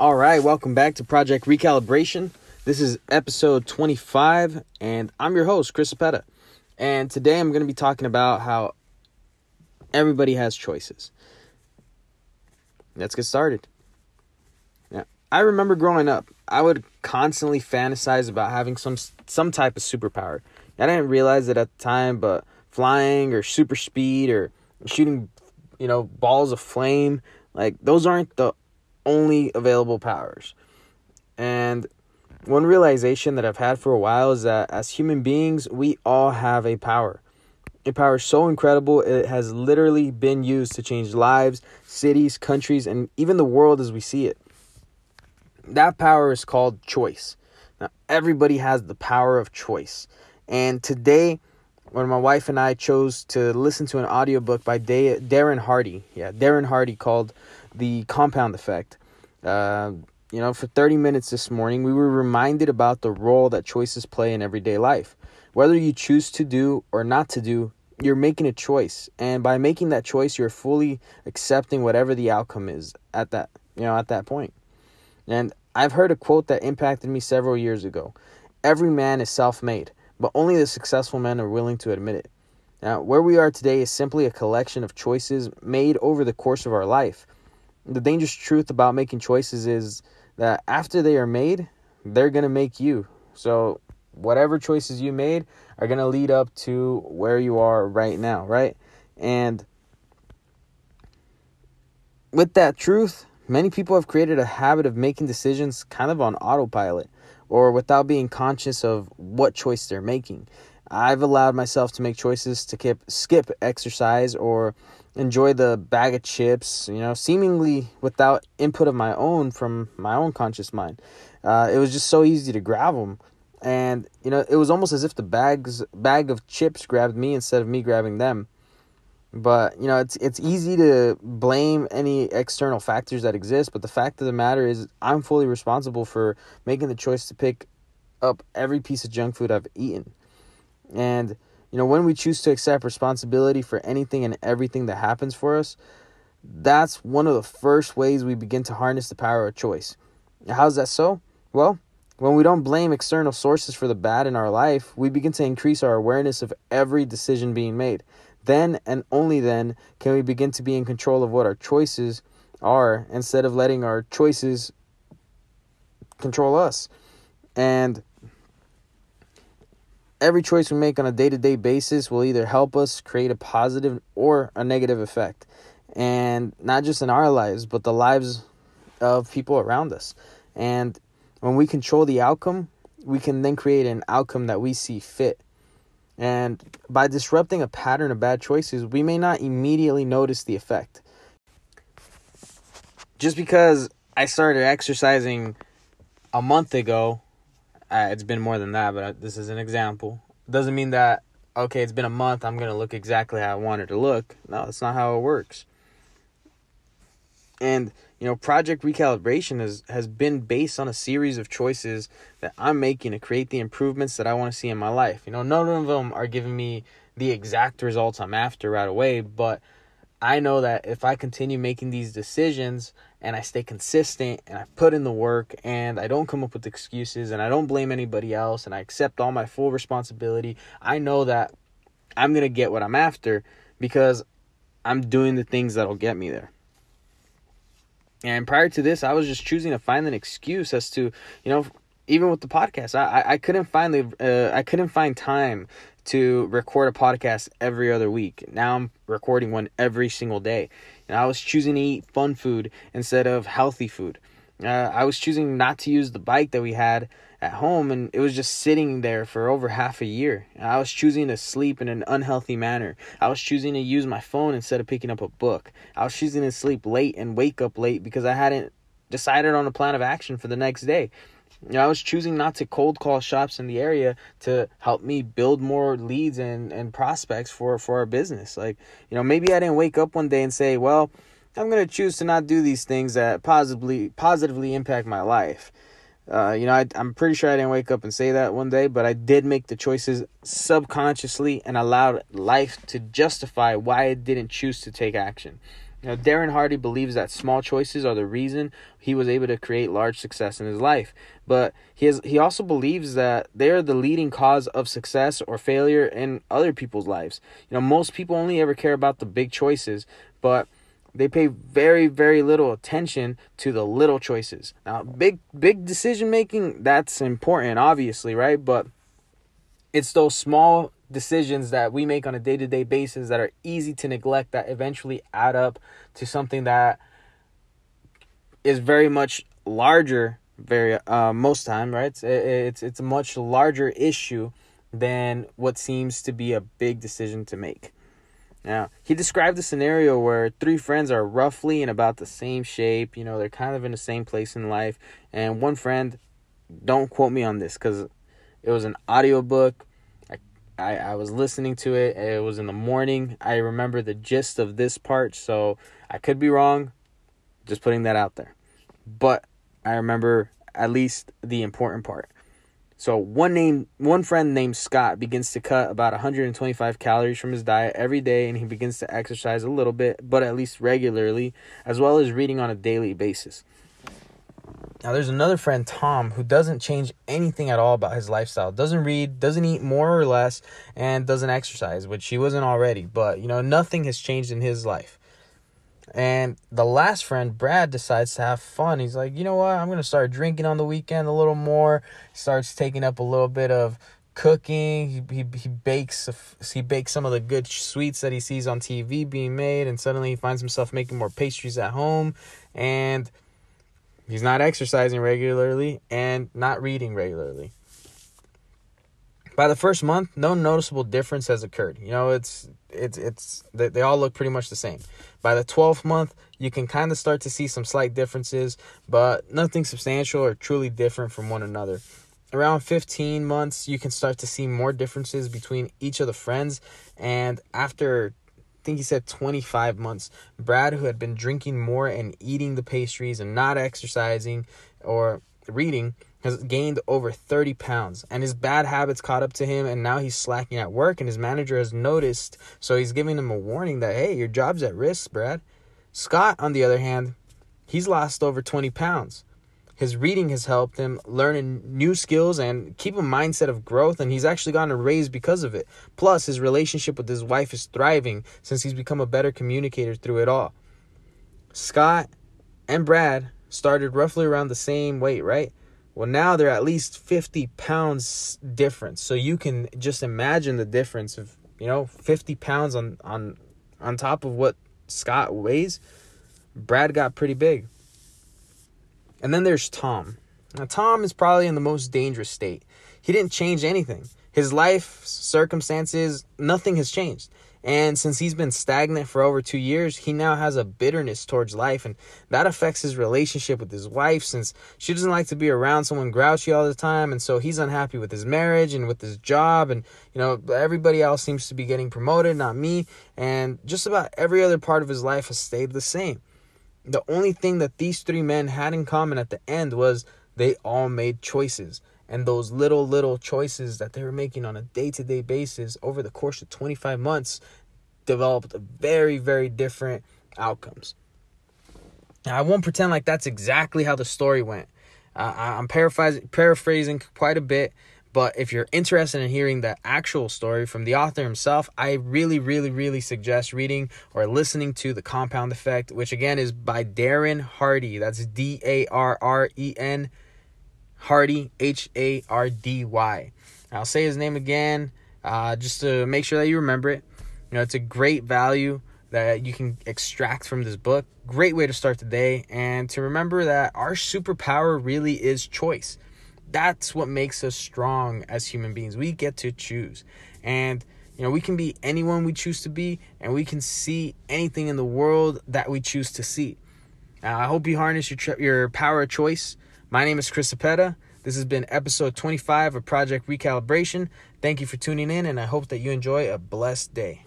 All right, welcome back to Project Recalibration. This is episode 25, and I'm your host, Chris Apetta. And today I'm going to be talking about how everybody has choices. Let's get started. Now, I remember growing up, I would constantly fantasize about having some some type of superpower. I didn't realize it at the time, but flying or super speed or shooting, you know, balls of flame, like those aren't the only available powers. And one realization that I've had for a while is that as human beings, we all have a power. A power so incredible it has literally been used to change lives, cities, countries, and even the world as we see it. That power is called choice. Now, everybody has the power of choice. And today, when my wife and I chose to listen to an audiobook by Darren Hardy, yeah, Darren Hardy called The Compound Effect. Uh, you know, for 30 minutes this morning, we were reminded about the role that choices play in everyday life. Whether you choose to do or not to do, you're making a choice. And by making that choice, you're fully accepting whatever the outcome is at that, you know, at that point. And I've heard a quote that impacted me several years ago. Every man is self-made, but only the successful men are willing to admit it. Now, where we are today is simply a collection of choices made over the course of our life. The dangerous truth about making choices is that after they are made, they're going to make you. So, whatever choices you made are going to lead up to where you are right now, right? And with that truth, many people have created a habit of making decisions kind of on autopilot or without being conscious of what choice they're making. I've allowed myself to make choices to skip, skip exercise or enjoy the bag of chips, you know, seemingly without input of my own from my own conscious mind. Uh, it was just so easy to grab them. And, you know, it was almost as if the bags bag of chips grabbed me instead of me grabbing them. But, you know, it's it's easy to blame any external factors that exist, but the fact of the matter is I'm fully responsible for making the choice to pick up every piece of junk food I've eaten. And you know, when we choose to accept responsibility for anything and everything that happens for us, that's one of the first ways we begin to harness the power of choice. How's that so? Well, when we don't blame external sources for the bad in our life, we begin to increase our awareness of every decision being made. Then and only then can we begin to be in control of what our choices are instead of letting our choices control us. And every choice we make on a day to day basis will either help us create a positive or a negative effect. And not just in our lives, but the lives of people around us. And when we control the outcome, we can then create an outcome that we see fit. And by disrupting a pattern of bad choices, we may not immediately notice the effect. Just because I started exercising a month ago uh, it's been more than that, but this is an example. Doesn't mean that okay, it's been a month, I'm gonna look exactly how I wanted to look. No, that's not how it works. And you know, project recalibration has has been based on a series of choices that I'm making to create the improvements that I want to see in my life. You know, none of them are giving me the exact results I'm after right away, but I know that if I continue making these decisions and I stay consistent and I put in the work and I don't come up with excuses and I don't blame anybody else and I accept all my full responsibility, I know that I'm going to get what I'm after because I'm doing the things that'll get me there. And prior to this, I was just choosing to find an excuse as to, you know, even with the podcast, I I couldn't find the uh, I couldn't find time to record a podcast every other week. Now I'm recording one every single day. And I was choosing to eat fun food instead of healthy food. Uh, I was choosing not to use the bike that we had at home, and it was just sitting there for over half a year. I was choosing to sleep in an unhealthy manner. I was choosing to use my phone instead of picking up a book. I was choosing to sleep late and wake up late because I hadn't decided on a plan of action for the next day. You know, I was choosing not to cold call shops in the area to help me build more leads and, and prospects for, for our business. Like, you know, maybe I didn't wake up one day and say, well, I'm going to choose to not do these things that positively positively impact my life. Uh, you know, I, I'm pretty sure I didn't wake up and say that one day, but I did make the choices subconsciously and allowed life to justify why I didn't choose to take action. Now, Darren Hardy believes that small choices are the reason he was able to create large success in his life. But he has, he also believes that they are the leading cause of success or failure in other people's lives. You know, most people only ever care about the big choices, but they pay very very little attention to the little choices. Now, big big decision making that's important obviously, right? But it's those small decisions that we make on a day to day basis that are easy to neglect that eventually add up to something that is very much larger very uh most time right? It's it's it's a much larger issue than what seems to be a big decision to make. Now he described a scenario where three friends are roughly in about the same shape you know they're kind of in the same place in life and one friend don't quote me on this because it was an audiobook I, I was listening to it. It was in the morning. I remember the gist of this part, so I could be wrong. Just putting that out there. But I remember at least the important part. So one name one friend named Scott begins to cut about 125 calories from his diet every day and he begins to exercise a little bit, but at least regularly, as well as reading on a daily basis. Now there's another friend, Tom, who doesn't change anything at all about his lifestyle. Doesn't read, doesn't eat more or less, and doesn't exercise, which he wasn't already. But you know, nothing has changed in his life. And the last friend, Brad, decides to have fun. He's like, you know what? I'm gonna start drinking on the weekend a little more. Starts taking up a little bit of cooking. He, he, he bakes he bakes some of the good sweets that he sees on TV being made, and suddenly he finds himself making more pastries at home. And He's not exercising regularly and not reading regularly. By the first month, no noticeable difference has occurred. You know, it's it's it's they, they all look pretty much the same. By the 12th month, you can kind of start to see some slight differences, but nothing substantial or truly different from one another. Around 15 months, you can start to see more differences between each of the friends, and after think he said 25 months. Brad, who had been drinking more and eating the pastries and not exercising or reading, has gained over 30 pounds. And his bad habits caught up to him, and now he's slacking at work. And his manager has noticed, so he's giving him a warning that, hey, your job's at risk, Brad. Scott, on the other hand, he's lost over 20 pounds. His reading has helped him learn new skills and keep a mindset of growth, and he's actually gotten a raise because of it. Plus, his relationship with his wife is thriving since he's become a better communicator through it all. Scott and Brad started roughly around the same weight, right? Well, now they're at least 50 pounds difference. So you can just imagine the difference of, you know, 50 pounds on on on top of what Scott weighs. Brad got pretty big. And then there's Tom. Now, Tom is probably in the most dangerous state. He didn't change anything. His life, circumstances, nothing has changed. And since he's been stagnant for over two years, he now has a bitterness towards life. And that affects his relationship with his wife since she doesn't like to be around someone grouchy all the time. And so he's unhappy with his marriage and with his job. And, you know, everybody else seems to be getting promoted, not me. And just about every other part of his life has stayed the same the only thing that these three men had in common at the end was they all made choices. And those little, little choices that they were making on a day to day basis over the course of 25 months developed very, very different outcomes. Now, I won't pretend like that's exactly how the story went. Uh, I'm paraphrasing, paraphrasing quite a bit, but if you're interested in hearing the actual story from the author himself, I really, really, really suggest reading or listening to The Compound Effect, which again is by Darren Hardy. That's D A R R E N Hardy, H A R D Y. I'll say his name again uh, just to make sure that you remember it. You know, it's a great value that you can extract from this book. Great way to start the day and to remember that our superpower really is choice that's what makes us strong as human beings. We get to choose. And you know, we can be anyone we choose to be and we can see anything in the world that we choose to see. I hope you harness your your power of choice. My name is Chris Apetta. This has been episode 25 of Project Recalibration. Thank you for tuning in and I hope that you enjoy a blessed day.